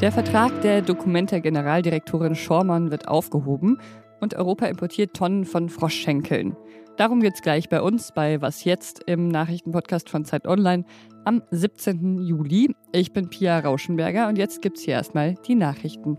Der Vertrag der Documenta-Generaldirektorin Schormann wird aufgehoben und Europa importiert Tonnen von Froschschenkeln. Darum geht es gleich bei uns bei Was jetzt im Nachrichtenpodcast von Zeit Online am 17. Juli. Ich bin Pia Rauschenberger und jetzt gibt es hier erstmal die Nachrichten.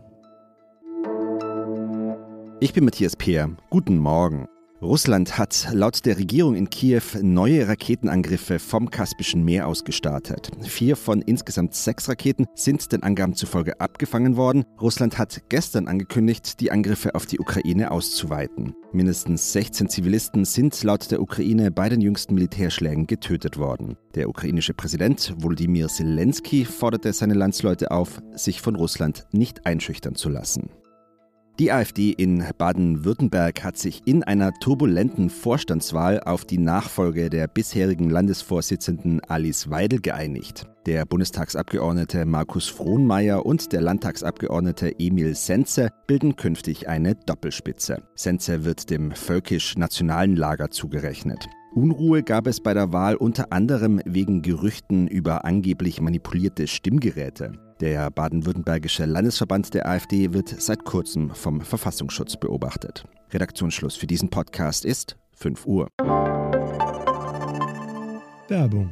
Ich bin Matthias Peer. Guten Morgen. Russland hat laut der Regierung in Kiew neue Raketenangriffe vom Kaspischen Meer aus gestartet. Vier von insgesamt sechs Raketen sind den Angaben zufolge abgefangen worden. Russland hat gestern angekündigt, die Angriffe auf die Ukraine auszuweiten. Mindestens 16 Zivilisten sind laut der Ukraine bei den jüngsten Militärschlägen getötet worden. Der ukrainische Präsident Volodymyr Zelensky forderte seine Landsleute auf, sich von Russland nicht einschüchtern zu lassen. Die AfD in Baden-Württemberg hat sich in einer turbulenten Vorstandswahl auf die Nachfolge der bisherigen Landesvorsitzenden Alice Weidel geeinigt. Der Bundestagsabgeordnete Markus Frohnmeier und der Landtagsabgeordnete Emil Senze bilden künftig eine Doppelspitze. Senze wird dem völkisch-nationalen Lager zugerechnet. Unruhe gab es bei der Wahl unter anderem wegen Gerüchten über angeblich manipulierte Stimmgeräte. Der baden-württembergische Landesverband der AfD wird seit kurzem vom Verfassungsschutz beobachtet. Redaktionsschluss für diesen Podcast ist 5 Uhr. Werbung.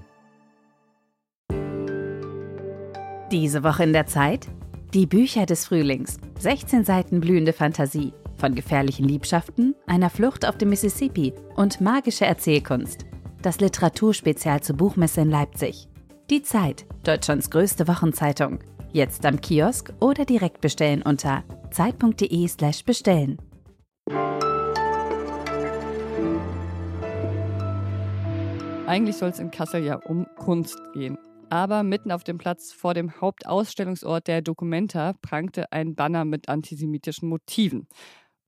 Diese Woche in der Zeit? Die Bücher des Frühlings. 16 Seiten blühende Fantasie. Von gefährlichen Liebschaften, einer Flucht auf dem Mississippi und magische Erzählkunst. Das Literaturspezial zur Buchmesse in Leipzig. Die Zeit, Deutschlands größte Wochenzeitung. Jetzt am Kiosk oder direkt bestellen unter zeit.de/slash bestellen. Eigentlich soll es in Kassel ja um Kunst gehen. Aber mitten auf dem Platz vor dem Hauptausstellungsort der Documenta prangte ein Banner mit antisemitischen Motiven.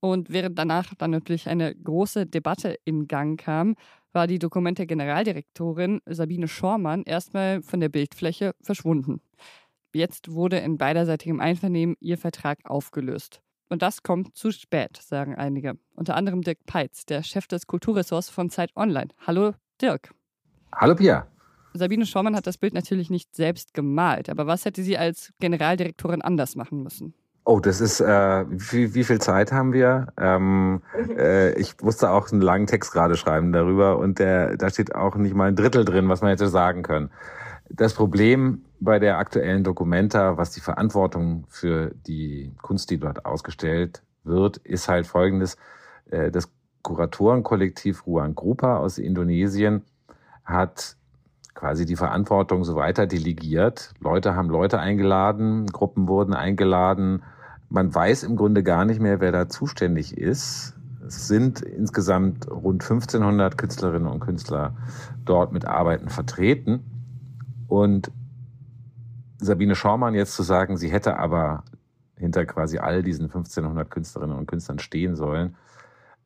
Und während danach dann natürlich eine große Debatte in Gang kam, war die Documenta-Generaldirektorin Sabine Schormann erstmal von der Bildfläche verschwunden. Jetzt wurde in beiderseitigem Einvernehmen ihr Vertrag aufgelöst. Und das kommt zu spät, sagen einige. Unter anderem Dirk Peitz, der Chef des Kulturressorts von Zeit Online. Hallo Dirk. Hallo Pia. Sabine Schormann hat das Bild natürlich nicht selbst gemalt, aber was hätte sie als Generaldirektorin anders machen müssen? Oh, das ist, äh, wie, wie viel Zeit haben wir? Ähm, äh, ich musste auch einen langen Text gerade schreiben darüber und der, da steht auch nicht mal ein Drittel drin, was man hätte sagen können. Das Problem bei der aktuellen Dokumenta, was die Verantwortung für die Kunst, die dort ausgestellt wird, ist halt folgendes. Äh, das Kuratorenkollektiv Ruang Grupa aus Indonesien hat quasi die Verantwortung so weiter delegiert. Leute haben Leute eingeladen, Gruppen wurden eingeladen. Man weiß im Grunde gar nicht mehr, wer da zuständig ist. Es sind insgesamt rund 1500 Künstlerinnen und Künstler dort mit Arbeiten vertreten. Und Sabine Schaumann jetzt zu sagen, sie hätte aber hinter quasi all diesen 1500 Künstlerinnen und Künstlern stehen sollen,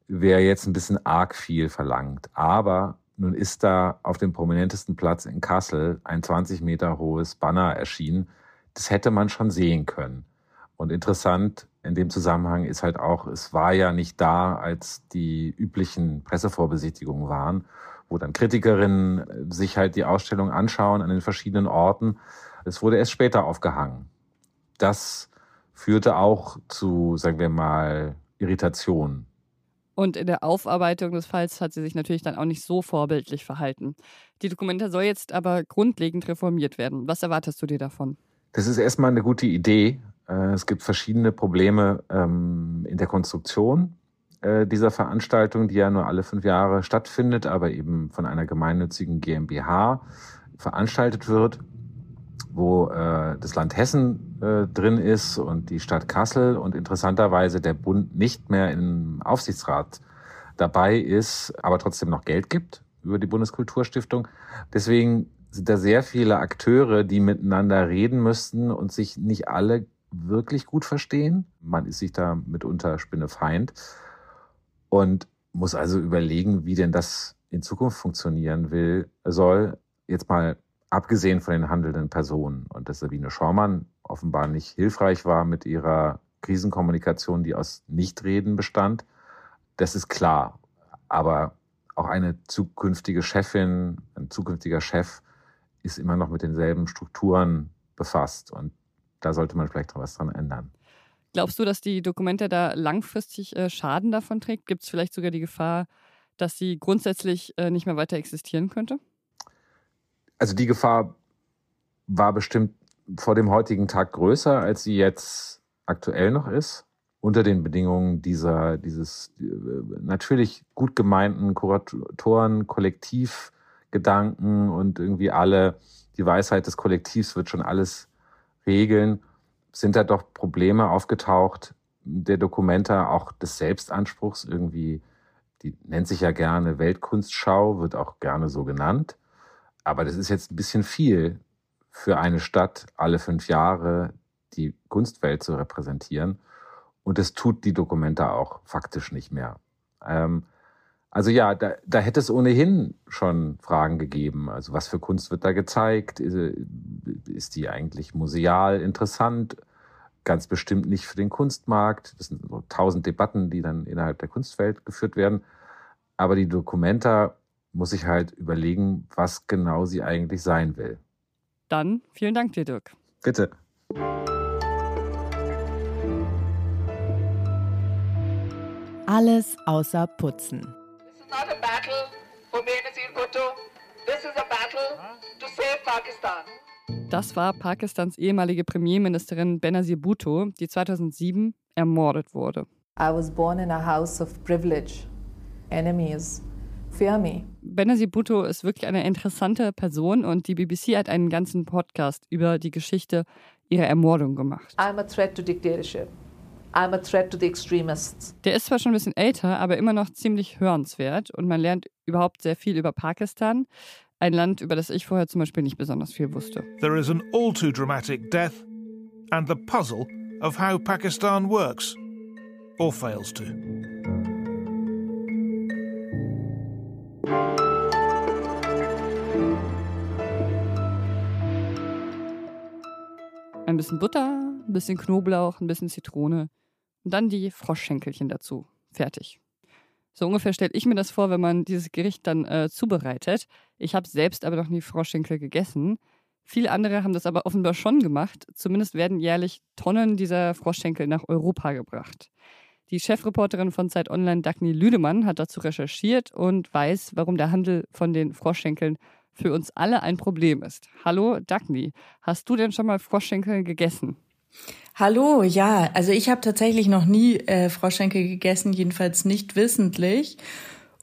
wäre jetzt ein bisschen arg viel verlangt. Aber nun ist da auf dem prominentesten Platz in Kassel ein 20 Meter hohes Banner erschienen. Das hätte man schon sehen können. Und interessant in dem Zusammenhang ist halt auch, es war ja nicht da, als die üblichen Pressevorbesichtigungen waren wo dann Kritikerinnen sich halt die Ausstellung anschauen an den verschiedenen Orten. Es wurde erst später aufgehangen. Das führte auch zu, sagen wir mal, Irritationen. Und in der Aufarbeitung des Falls hat sie sich natürlich dann auch nicht so vorbildlich verhalten. Die Dokumente soll jetzt aber grundlegend reformiert werden. Was erwartest du dir davon? Das ist erstmal eine gute Idee. Äh, es gibt verschiedene Probleme ähm, in der Konstruktion. Äh, dieser Veranstaltung, die ja nur alle fünf Jahre stattfindet, aber eben von einer gemeinnützigen GmbH veranstaltet wird, wo äh, das Land Hessen drin ist und die Stadt Kassel und interessanterweise der Bund nicht mehr im Aufsichtsrat dabei ist, aber trotzdem noch Geld gibt über die Bundeskulturstiftung. Deswegen sind da sehr viele Akteure, die miteinander reden müssten und sich nicht alle wirklich gut verstehen. Man ist sich da mitunter Spinnefeind und muss also überlegen, wie denn das in Zukunft funktionieren will, soll. Jetzt mal abgesehen von den handelnden Personen und dass Sabine Schormann offenbar nicht hilfreich war mit ihrer Krisenkommunikation, die aus Nichtreden bestand. Das ist klar. Aber auch eine zukünftige Chefin, ein zukünftiger Chef ist immer noch mit denselben Strukturen befasst. Und da sollte man vielleicht noch was dran ändern. Glaubst du, dass die Dokumente da langfristig äh, Schaden davon trägt? Gibt es vielleicht sogar die Gefahr, dass sie grundsätzlich äh, nicht mehr weiter existieren könnte? Also die Gefahr war bestimmt vor dem heutigen Tag größer, als sie jetzt aktuell noch ist. Unter den Bedingungen dieser, dieses äh, natürlich gut gemeinten Kuratoren, Kollektivgedanken und irgendwie alle, die Weisheit des Kollektivs wird schon alles regeln sind da doch Probleme aufgetaucht der Dokumenta, auch des Selbstanspruchs irgendwie. Die nennt sich ja gerne Weltkunstschau, wird auch gerne so genannt. Aber das ist jetzt ein bisschen viel für eine Stadt, alle fünf Jahre die Kunstwelt zu repräsentieren. Und das tut die Dokumenta auch faktisch nicht mehr. Ähm, also ja, da, da hätte es ohnehin schon Fragen gegeben. Also was für Kunst wird da gezeigt? Ist die eigentlich museal interessant? Ganz bestimmt nicht für den Kunstmarkt. Das sind so tausend Debatten, die dann innerhalb der Kunstwelt geführt werden. Aber die Dokumenta muss ich halt überlegen, was genau sie eigentlich sein will. Dann vielen Dank dir, Dirk. Bitte. Alles außer Putzen not a battle for Benazir Bhutto. This is a battle to save Pakistan. Das war Pakistans ehemalige Premierministerin Benazir Bhutto, die 2007 ermordet wurde. I was born in a house of privilege. Enemies fear me. Benazir Bhutto ist wirklich eine interessante Person und die BBC hat einen ganzen Podcast über die Geschichte ihrer Ermordung gemacht. I'm a threat to dictatorship. I'm a threat to the extremists. Der ist zwar schon ein bisschen älter, aber immer noch ziemlich hörenswert und man lernt überhaupt sehr viel über Pakistan. Ein Land, über das ich vorher zum Beispiel nicht besonders viel wusste. There is an all too dramatic death and the puzzle of how Pakistan works or fails to. Ein bisschen Butter, ein bisschen Knoblauch, ein bisschen Zitrone. Und dann die Froschschenkelchen dazu. Fertig. So ungefähr stelle ich mir das vor, wenn man dieses Gericht dann äh, zubereitet. Ich habe selbst aber noch nie Froschschenkel gegessen. Viele andere haben das aber offenbar schon gemacht. Zumindest werden jährlich Tonnen dieser Froschschenkel nach Europa gebracht. Die Chefreporterin von Zeit Online, Dagny Lüdemann, hat dazu recherchiert und weiß, warum der Handel von den Froschschenkeln für uns alle ein Problem ist. Hallo Dagny, hast du denn schon mal Froschschenkel gegessen? Hallo, ja, also ich habe tatsächlich noch nie äh, Froschschenkel gegessen, jedenfalls nicht wissentlich.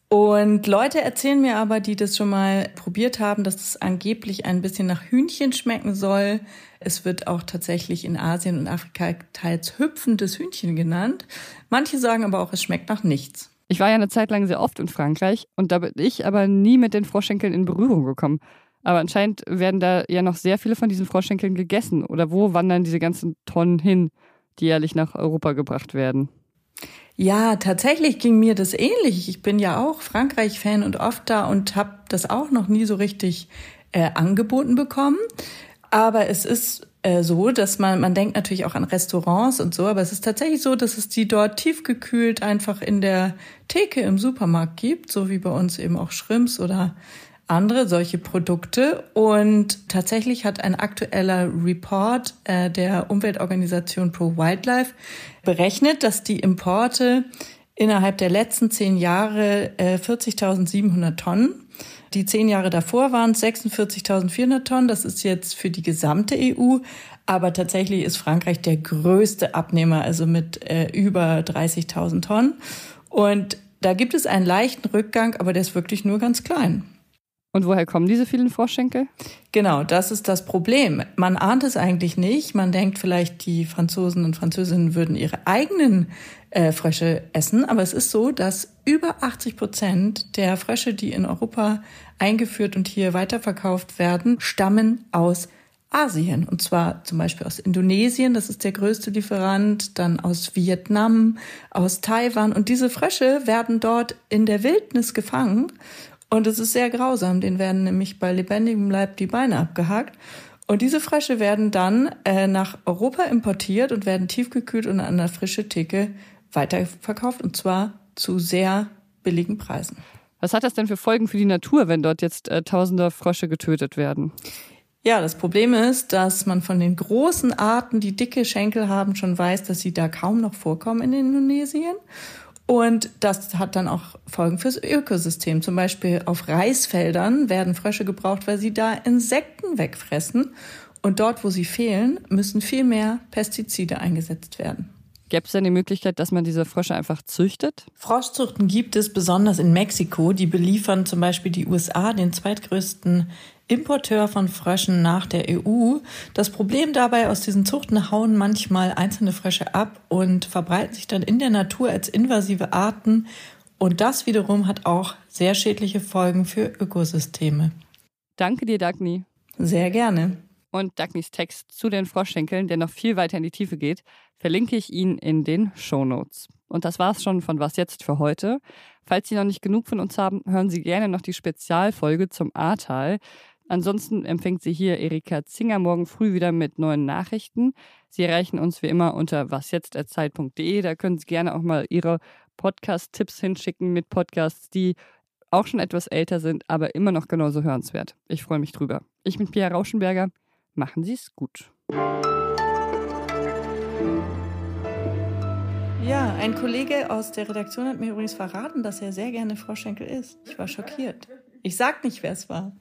Und Leute erzählen mir aber, die das schon mal probiert haben, dass es angeblich ein bisschen nach Hühnchen schmecken soll. Es wird auch tatsächlich in Asien und Afrika teils hüpfendes Hühnchen genannt. Manche sagen aber auch, es schmeckt nach nichts. Ich war ja eine Zeit lang sehr oft in Frankreich und da bin ich aber nie mit den Froschschenkeln in Berührung gekommen. Aber anscheinend werden da ja noch sehr viele von diesen Froschschenkeln gegessen. Oder wo wandern diese ganzen Tonnen hin, die jährlich nach Europa gebracht werden? Ja, tatsächlich ging mir das ähnlich. Ich bin ja auch Frankreich-Fan und oft da und habe das auch noch nie so richtig äh, angeboten bekommen. Aber es ist äh, so, dass man, man denkt natürlich auch an Restaurants und so, aber es ist tatsächlich so, dass es die dort tiefgekühlt einfach in der Theke im Supermarkt gibt, so wie bei uns eben auch Shrimps oder andere solche Produkte. Und tatsächlich hat ein aktueller Report äh, der Umweltorganisation Pro Wildlife berechnet, dass die Importe innerhalb der letzten zehn Jahre äh, 40.700 Tonnen. Die zehn Jahre davor waren es 46.400 Tonnen. Das ist jetzt für die gesamte EU. Aber tatsächlich ist Frankreich der größte Abnehmer, also mit äh, über 30.000 Tonnen. Und da gibt es einen leichten Rückgang, aber der ist wirklich nur ganz klein. Und woher kommen diese vielen Froschschenkel? Genau, das ist das Problem. Man ahnt es eigentlich nicht. Man denkt vielleicht, die Franzosen und Französinnen würden ihre eigenen äh, Frösche essen. Aber es ist so, dass über 80 Prozent der Frösche, die in Europa eingeführt und hier weiterverkauft werden, stammen aus Asien. Und zwar zum Beispiel aus Indonesien, das ist der größte Lieferant, dann aus Vietnam, aus Taiwan. Und diese Frösche werden dort in der Wildnis gefangen und es ist sehr grausam. Den werden nämlich bei lebendigem Leib die Beine abgehakt. Und diese Frösche werden dann äh, nach Europa importiert und werden tiefgekühlt und an der frische Theke weiterverkauft. Und zwar zu sehr billigen Preisen. Was hat das denn für Folgen für die Natur, wenn dort jetzt äh, tausende Frösche getötet werden? Ja, das Problem ist, dass man von den großen Arten, die dicke Schenkel haben, schon weiß, dass sie da kaum noch vorkommen in Indonesien. Und das hat dann auch Folgen fürs Ökosystem. Zum Beispiel auf Reisfeldern werden Frösche gebraucht, weil sie da Insekten wegfressen. Und dort, wo sie fehlen, müssen viel mehr Pestizide eingesetzt werden. Gäbe es denn die Möglichkeit, dass man diese Frösche einfach züchtet? Froschzuchten gibt es besonders in Mexiko. Die beliefern zum Beispiel die USA, den zweitgrößten Importeur von Fröschen nach der EU. Das Problem dabei, aus diesen Zuchten hauen manchmal einzelne Frösche ab und verbreiten sich dann in der Natur als invasive Arten. Und das wiederum hat auch sehr schädliche Folgen für Ökosysteme. Danke dir, Dagny. Sehr gerne. Und Dagnys Text zu den Froschschenkeln, der noch viel weiter in die Tiefe geht, verlinke ich Ihnen in den Show Notes. Und das war's schon von Was jetzt für heute. Falls Sie noch nicht genug von uns haben, hören Sie gerne noch die Spezialfolge zum Ahrtal. Ansonsten empfängt Sie hier Erika Zinger morgen früh wieder mit neuen Nachrichten. Sie erreichen uns wie immer unter wasjetzt.zeit.de. Da können Sie gerne auch mal Ihre Podcast-Tipps hinschicken mit Podcasts, die auch schon etwas älter sind, aber immer noch genauso hörenswert. Ich freue mich drüber. Ich bin Pia Rauschenberger. Machen Sie es gut. Ja, ein Kollege aus der Redaktion hat mir übrigens verraten, dass er sehr gerne Froschenkel isst. Ich war schockiert. Ich sag nicht, wer es war.